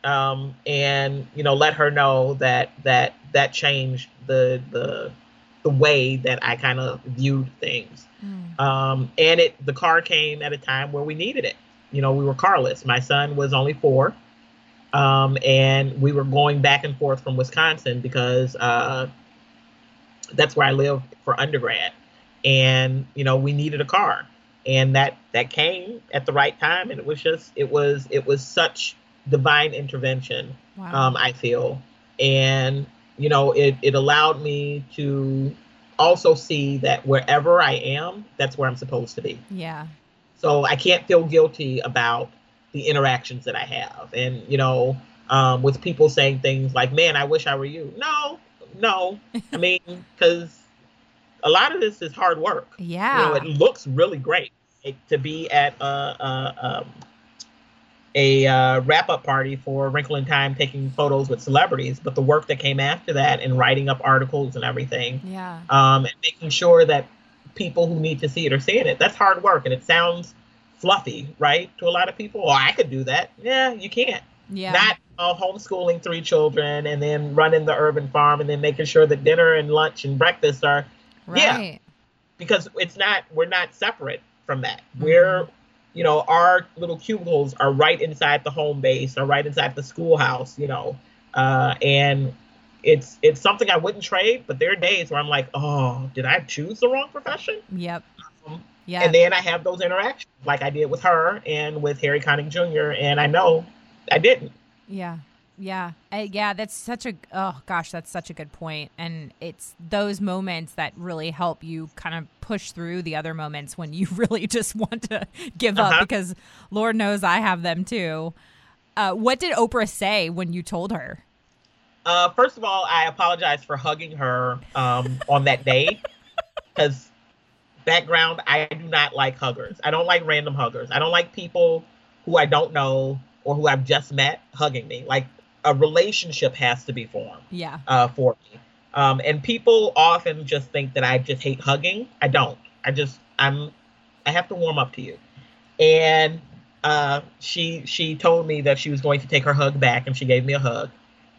um, and you know, let her know that that that changed the the the way that I kind of viewed things. Mm. Um, and it the car came at a time where we needed it. You know, we were carless. My son was only four. Um, and we were going back and forth from Wisconsin because uh, that's where I lived for undergrad. And you know, we needed a car, and that that came at the right time. And it was just it was it was such divine intervention. Wow. Um, I feel, and you know, it it allowed me to also see that wherever I am, that's where I'm supposed to be. Yeah. So I can't feel guilty about the interactions that I have. And, you know, um, with people saying things like, man, I wish I were you. No, no. I <laughs> mean, because a lot of this is hard work. Yeah. You know, it looks really great to be at a, a, um, a uh, wrap up party for Wrinkle in Time taking photos with celebrities, but the work that came after that and writing up articles and everything. Yeah. Um, and making sure that people who need to see it are seeing it. That's hard work. And it sounds fluffy, right? To a lot of people, oh, I could do that. Yeah, you can't. Yeah. Not uh, homeschooling three children and then running the urban farm and then making sure that dinner and lunch and breakfast are. Right. Yeah. Because it's not, we're not separate from that. Mm-hmm. We're, you know, our little cubicles are right inside the home base or right inside the schoolhouse, you know. Uh, and it's it's something I wouldn't trade, but there are days where I'm like, oh, did I choose the wrong profession? Yep. Um, yeah. And then I have those interactions like I did with her and with Harry Connick Jr. And I know I didn't. Yeah. Yeah. Uh, yeah. That's such a, oh gosh, that's such a good point. And it's those moments that really help you kind of push through the other moments when you <laughs> really just want to give uh-huh. up because Lord knows I have them too. Uh, what did Oprah say when you told her? Uh, first of all, I apologize for hugging her um, on that day <laughs> because background, I do not like huggers. I don't like random huggers. I don't like people who I don't know or who I've just met hugging me. Like a relationship has to be formed. Yeah. Uh, for me. Um, and people often just think that I just hate hugging. I don't. I just I'm I have to warm up to you. And uh, she she told me that she was going to take her hug back, and she gave me a hug.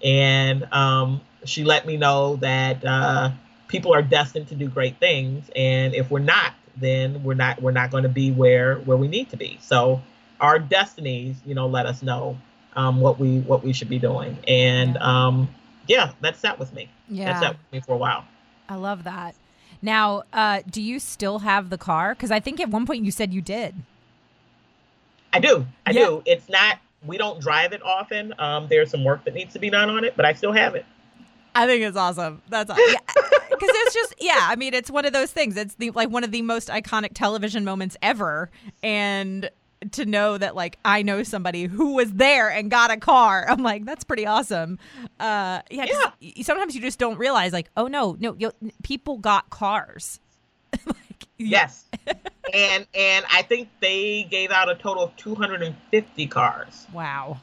And um, she let me know that uh, people are destined to do great things and if we're not then we're not we're not going to be where where we need to be so our destinies you know let us know um, what we what we should be doing and yeah. um yeah that sat with me yeah that sat with me for a while i love that now uh do you still have the car because i think at one point you said you did i do i yeah. do it's not we don't drive it often um there's some work that needs to be done on it but i still have it I think it's awesome. That's awesome. Yeah. Because it's just, yeah, I mean, it's one of those things. It's the like one of the most iconic television moments ever. And to know that like I know somebody who was there and got a car. <laughs> I'm like, that's pretty awesome. Uh, yeah, yeah. Sometimes you just don't realize, like, oh no, no, you, people got cars. <laughs> like, yes, and and I think they gave out a total of 250 cars. Wow,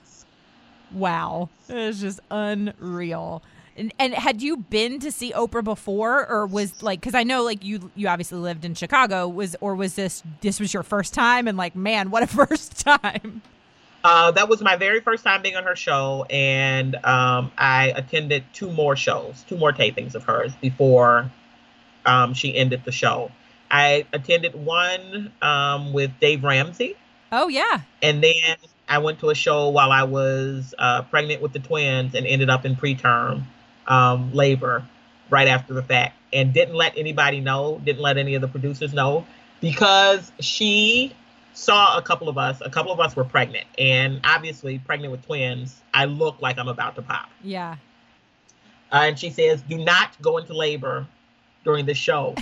wow, it's just unreal. And, and had you been to see Oprah before, or was like because I know like you you obviously lived in Chicago was or was this this was your first time and like man what a <laughs> first time. Uh, that was my very first time being on her show, and um, I attended two more shows, two more tapings of hers before um, she ended the show. I attended one um, with Dave Ramsey. Oh yeah. And then I went to a show while I was uh, pregnant with the twins and ended up in preterm um, labor right after the fact and didn't let anybody know, didn't let any of the producers know because she saw a couple of us, a couple of us were pregnant and obviously pregnant with twins, I look like I'm about to pop. Yeah. uh, and she says, "Do not go into labor during the show.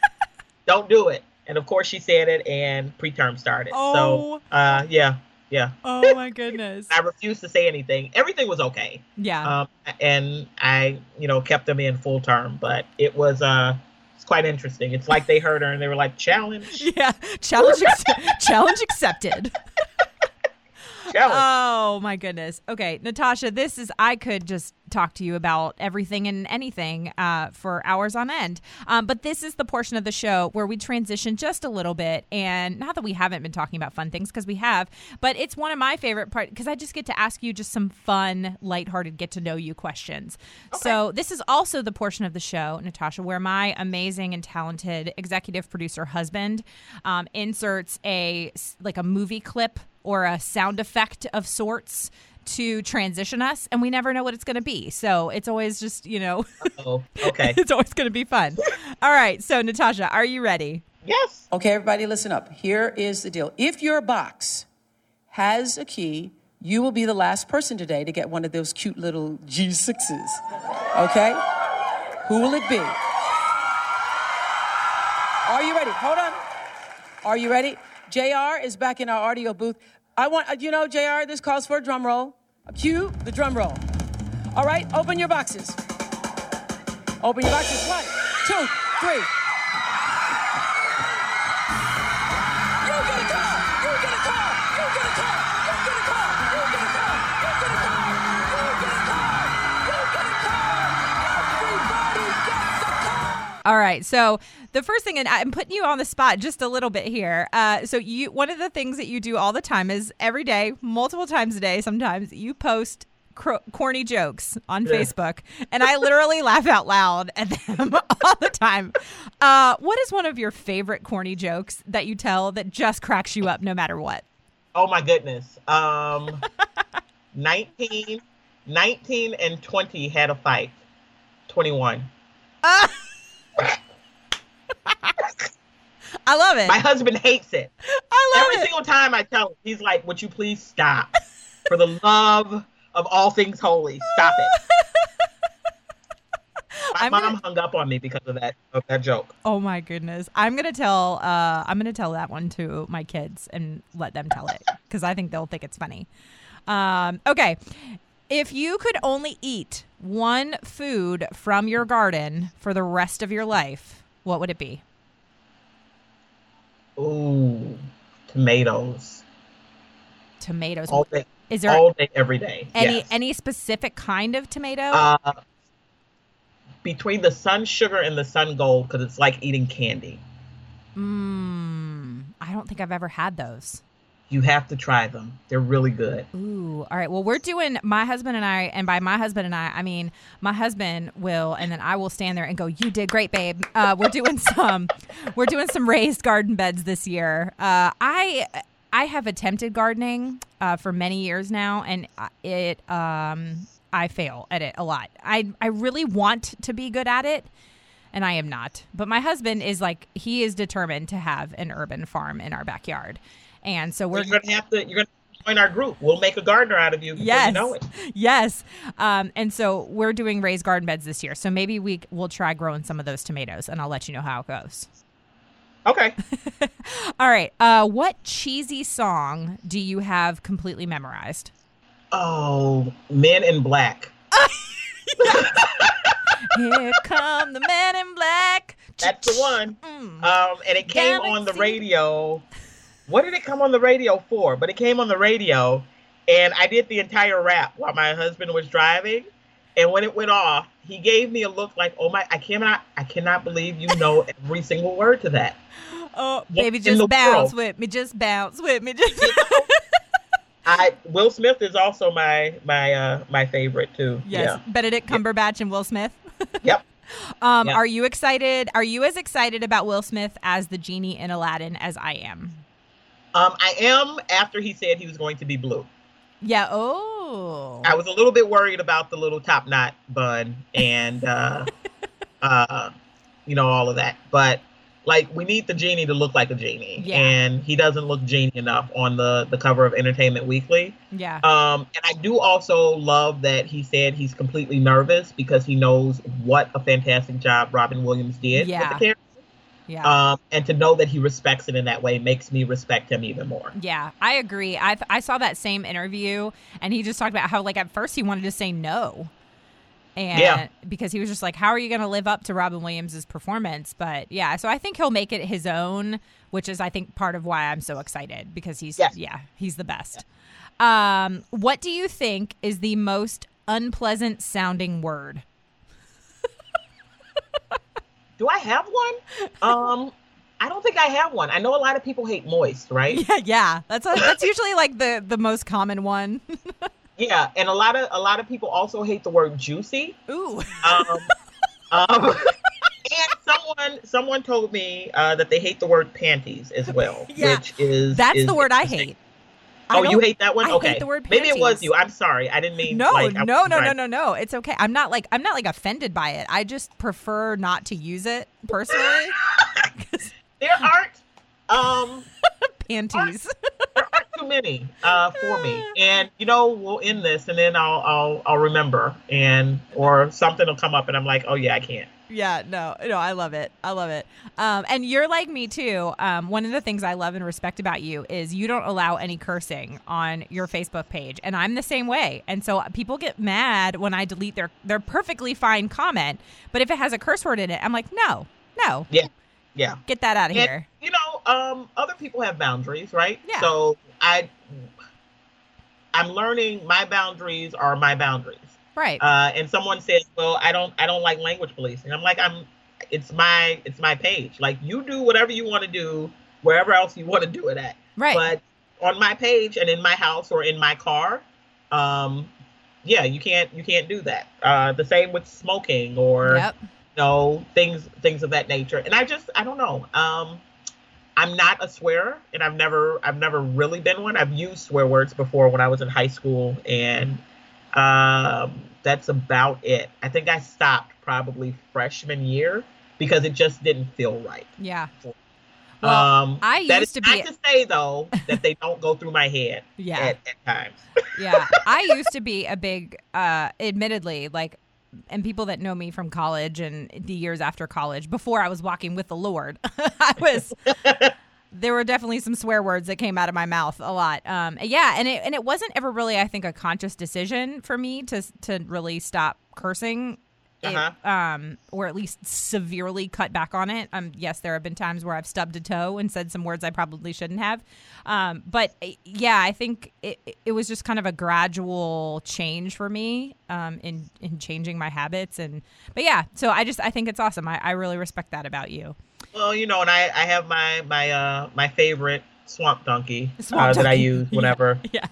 <laughs> Don't do it." And of course, she said it, and preterm started. Oh. So, uh, yeah, yeah. Oh my <laughs> goodness. I refused to say anything. Everything was okay. Yeah. Um, and I, you know, kept them in full term, but it was uh, it's quite interesting. It's like they heard her and they were like, "Challenge, <laughs> yeah. Challenge ac- <laughs> challenge accepted. Challenge." Oh my goodness. Okay, Natasha, this is I could just talk to you about everything and anything uh, for hours on end. Um, but this is the portion of the show where we transition just a little bit, and not that we haven't been talking about fun things because we have, but it's one of my favorite parts because I just get to ask you just some fun, lighthearted, get to know you questions. So this is also the portion of the show, Natasha, where my amazing and talented executive producer husband um, inserts a like a movie clip or a sound effect of sorts to transition us and we never know what it's going to be so it's always just you know oh, <laughs> okay. it's always going to be fun all right so natasha are you ready yes. Okay, everybody, listen up. Here is the deal. If your box has a key, you will be the last person today to get one of those cute little G6s. Okay? Who will it be? Are you ready? Hold on. Are you ready? JR is back in our audio booth. I want, uh, you know, JR, this calls for a drum roll. Cue the drum roll. All right, open your boxes. Open your boxes. One, two, three. All right so the first thing and i'm putting you on the spot just a little bit here uh, so you one of the things that you do all the time is every day multiple times a day sometimes you post cro- corny jokes on Yeah. facebook and i literally <laughs> laugh out loud at them <laughs> all the time uh, what is one of your favorite corny jokes that you tell that just cracks you up no matter what Oh my goodness. Um, <laughs> 19, 19 and 20 had a fight. 21. I love it My husband hates it. i love Every it single time I tell him, he's like, Would you please stop? For the love of all things holy, stop it. <laughs> My I'm mom gonna- hung up on me because of that of that joke. Oh my goodness. I'm going to tell uh I'm to tell that one to my kids and let them tell it cuz I think they'll think it's funny. Um okay. If you could only eat one food from your garden for the rest of your life, what would it be? Ooh, tomatoes. Tomatoes. All day, Is there all day, every day. any yes. any specific kind of tomato? uh, between the sun sugar and the sun gold, because it's like eating candy. Mmm. I don't think I've ever had those. You have to try them. They're really good. Ooh, all right. Well, we're doing my husband and I, and by my husband and I, I mean my husband will, and then I will stand there and go, "You did great, babe." Uh, we're doing <laughs> some, we're doing some raised garden beds this year. Uh, I I have attempted gardening uh, for many years now, and it um, I fail at it a lot. I I really want to be good at it. And I am not. But my husband is like he is determined to have an urban farm in our backyard. And so we're you're gonna have to. You're gonna join our group. We'll make a gardener out of you Yes. you know it. Yes. Um, and so we're doing raised garden beds this year. So maybe we will try growing some of those tomatoes and I'll let you know how it goes. Okay. <laughs> All right. Uh, what cheesy song do you have completely memorized? Oh, Men in Black. <laughs> Here come the man in black. That's the one. Mm. Um, and it came on the radio. What did it come on the radio for? But it came on the radio, and I did the entire rap while my husband was driving. And when it went off, he gave me a look like, "Oh my, I cannot, I cannot believe you know <laughs> every single word to that." Oh, baby, just bounce world? with me. Just bounce with me. Just I Will Smith is also my my uh my favorite too. yes. Benedict Cumberbatch and Will Smith. <laughs> Yep. Um, Yeah. Are you excited? Are you as excited about Will Smith as the genie in Aladdin as I am? Um, I am after he said he was going to be blue. Yeah. Oh. I was a little bit worried about the little top knot bun and uh, <laughs> uh, you know all of that. But like we need the genie to look like a genie, Yeah. and he doesn't look genie enough on the the cover of Entertainment Weekly. Yeah. Um, and I do also love that he said he's completely nervous because he knows what a fantastic job Robin Williams did with the character. Yeah. Um, and to know that he respects it in that way makes me respect him even more. Yeah, I agree. I I saw that same interview, and he just talked about how like at first he wanted to say no, and Yeah. because he was just like, how are you going to live up to Robin Williams's performance? But yeah, so I think he'll make it his own, which is I think part of why I'm so excited because he's Yes. yeah he's the best. Um, what do you think is the most unpleasant sounding word? <laughs> Do I have one? Um, I don't think I have one. I know a lot of people hate moist, right? <laughs> Yeah, yeah, that's a, that's usually like the the most common one. <laughs> Yeah, and a lot of a lot of people also hate the word juicy. Ooh, Um, <laughs> um, and someone someone told me uh, that they hate the word panties as well, Yeah, which is that's is the word I hate. I Oh, you hate that one? I okay, hate the word maybe it was you. I'm sorry, I didn't mean. No, like, I no, no, no, no, no. It's okay. I'm not like I'm not like offended by it. I just prefer not to use it personally. <laughs> There aren't um <laughs> Panties. aren't too many uh for me, and you know we'll end this, and then I'll I'll I'll remember, and or something will come up, and I'm like, oh yeah, I can't. yeah, no, no. I love it. I love it. Um, and you're like me too. Um, one of the things I love and respect about you is you don't allow any cursing on your Facebook page, and I'm the same way. And so people get mad when I delete their their perfectly fine comment, but if it has a curse word in it, I'm like, no, no, Yeah. Yeah, get that out of And, here. you know, um, other people have boundaries, right? Yeah. So I, I'm learning my boundaries are my boundaries. Right. Uh, and someone says, "Well, I don't, I don't like language policing." I'm like, I'm, it's my, it's my page. Like you do whatever you want to do, wherever else you want to do it at. right. But on my page and in my house or in my car, um, yeah, you can't, you can't do that. Uh, the same with smoking or yep. know things things of that nature and i just i don't know um i'm not a swearer and i've never i've never really been one. I've used swear words before when i was in high school and um that's about it. I think i stopped probably freshman year because it just didn't feel right. Yeah. Well, um I used is to be- not to say though that they don't go through my head <laughs> Yeah. at, at times. Yeah. I used to be a big uh admittedly like and people that know me from college and the years after college before i was walking with the lord <laughs> i was <laughs> there were definitely some swear words that came out of my mouth a lot. Um yeah and it and it wasn't ever really i think a conscious decision for me to to really stop cursing It, Uh-huh. um, or at least severely cut back on it. Um, yes, there have been times where I've stubbed a toe and said some words I probably shouldn't have. Um, but uh, yeah, I think it, it was just kind of a gradual change for me um, in in changing my habits and. But yeah, so I just I think it's awesome. I, I really respect that about you. Well, you know, and I, I have my my uh my favorite swamp donkey Swamp uh, that I use <laughs> whenever Yeah.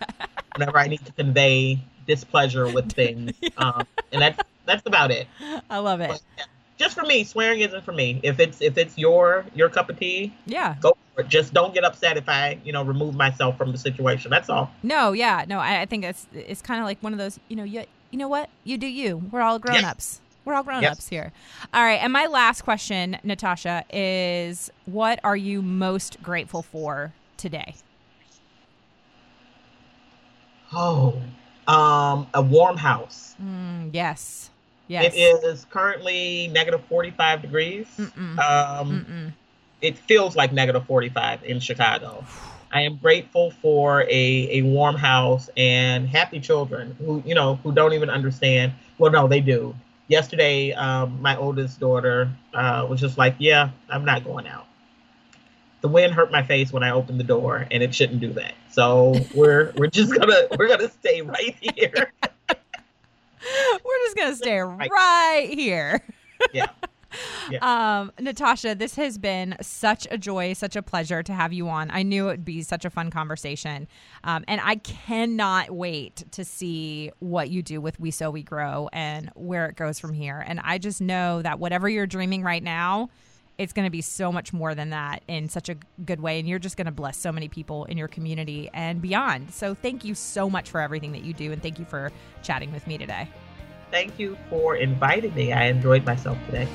whenever I need to convey displeasure with <laughs> things, um, and that's that's about it. I love it. But, yeah, just for me, swearing isn't for me. If it's if it's your your cup of tea, Yeah. go for it. Just don't get upset if I you know remove myself from the situation. That's all. No, yeah, no. I, I think it's it's kind of like one of those. You know, you you know what? You do you. We're all grown ups. We're all grown ups here. All right. And my last question, Natasha, is what are you most grateful for today? Oh, um, a warm house. Mm, yes. Yes. It is currently negative forty five degrees. Mm-mm. Um, Mm-mm. it feels like negative 45 in Chicago. I am grateful for a, a warm house and happy children who, you know, who don't even understand. Well, no, they do. Yesterday, um, my oldest daughter uh, was just like, yeah, I'm not going out. The wind hurt my face when I opened the door and it shouldn't do that. So we're, we're just gonna, we're gonna stay right here. <laughs> We're just gonna stay <laughs> Right. right here. <laughs> Yeah. Um, Natasha, this has been such a joy, such a pleasure to have you on. I knew it would be such a fun conversation. Um, and I cannot wait to see what you do with We Sow We Grow and where it goes from here. And I just know that whatever you're dreaming right now, it's going to be so much more than that in such a good way. And you're just going to bless so many people in your community and beyond. So thank you so much for everything that you do. And thank you for chatting with me today. Thank you for inviting me. I enjoyed myself today.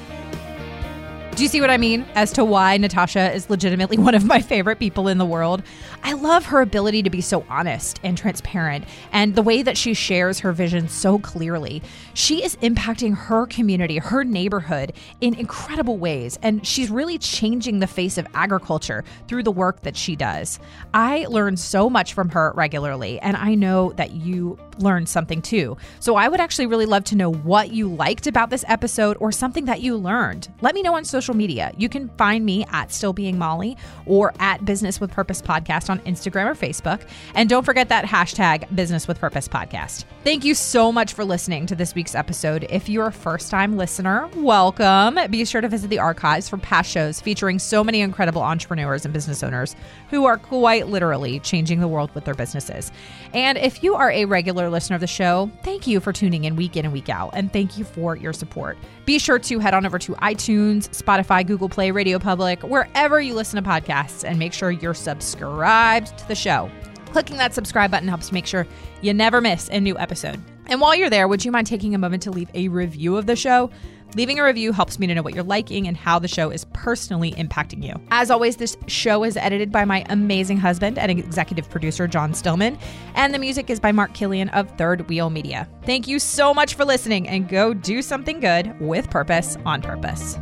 Do you see what I mean as to why Natasha is legitimately <laughs> one of my favorite people in the world? I love her ability to be so honest and transparent and the way that she shares her vision so clearly. She is impacting her community, her neighborhood in incredible ways, and she's really changing the face of agriculture through the work that she does. I learn so much from her regularly, and I know that you learned something too. So I would actually really love to know what you liked about this episode or something that you learned. Let me know on social media. You can find me at Still Being Molly or at Business with Purpose Podcast on Instagram or Facebook. And don't forget that hashtag Business with Purpose Podcast. Thank you so much for listening to this week's episode. If you're a first time listener, welcome. Be sure to visit the archives for past shows featuring so many incredible entrepreneurs and business owners who are quite literally changing the world with their businesses. And if you are a regular listener of the show, thank you for tuning in week in and week out. And thank you for your support. Be sure to head on over to iTunes, Spotify, Google Play, Radio Public, wherever you listen to podcasts, and make sure you're subscribed to the show. Clicking that subscribe button helps make sure you never miss a new episode. And while you're there, would you mind taking a moment to leave a review of the show? Leaving a review helps me to know what you're liking and how the show is personally impacting you. As always, this show is edited by my amazing husband and executive producer, John Stillman, and the music is by Mark Killian of Third Wheel Media. Thank you so much for listening and go do something good with purpose on purpose.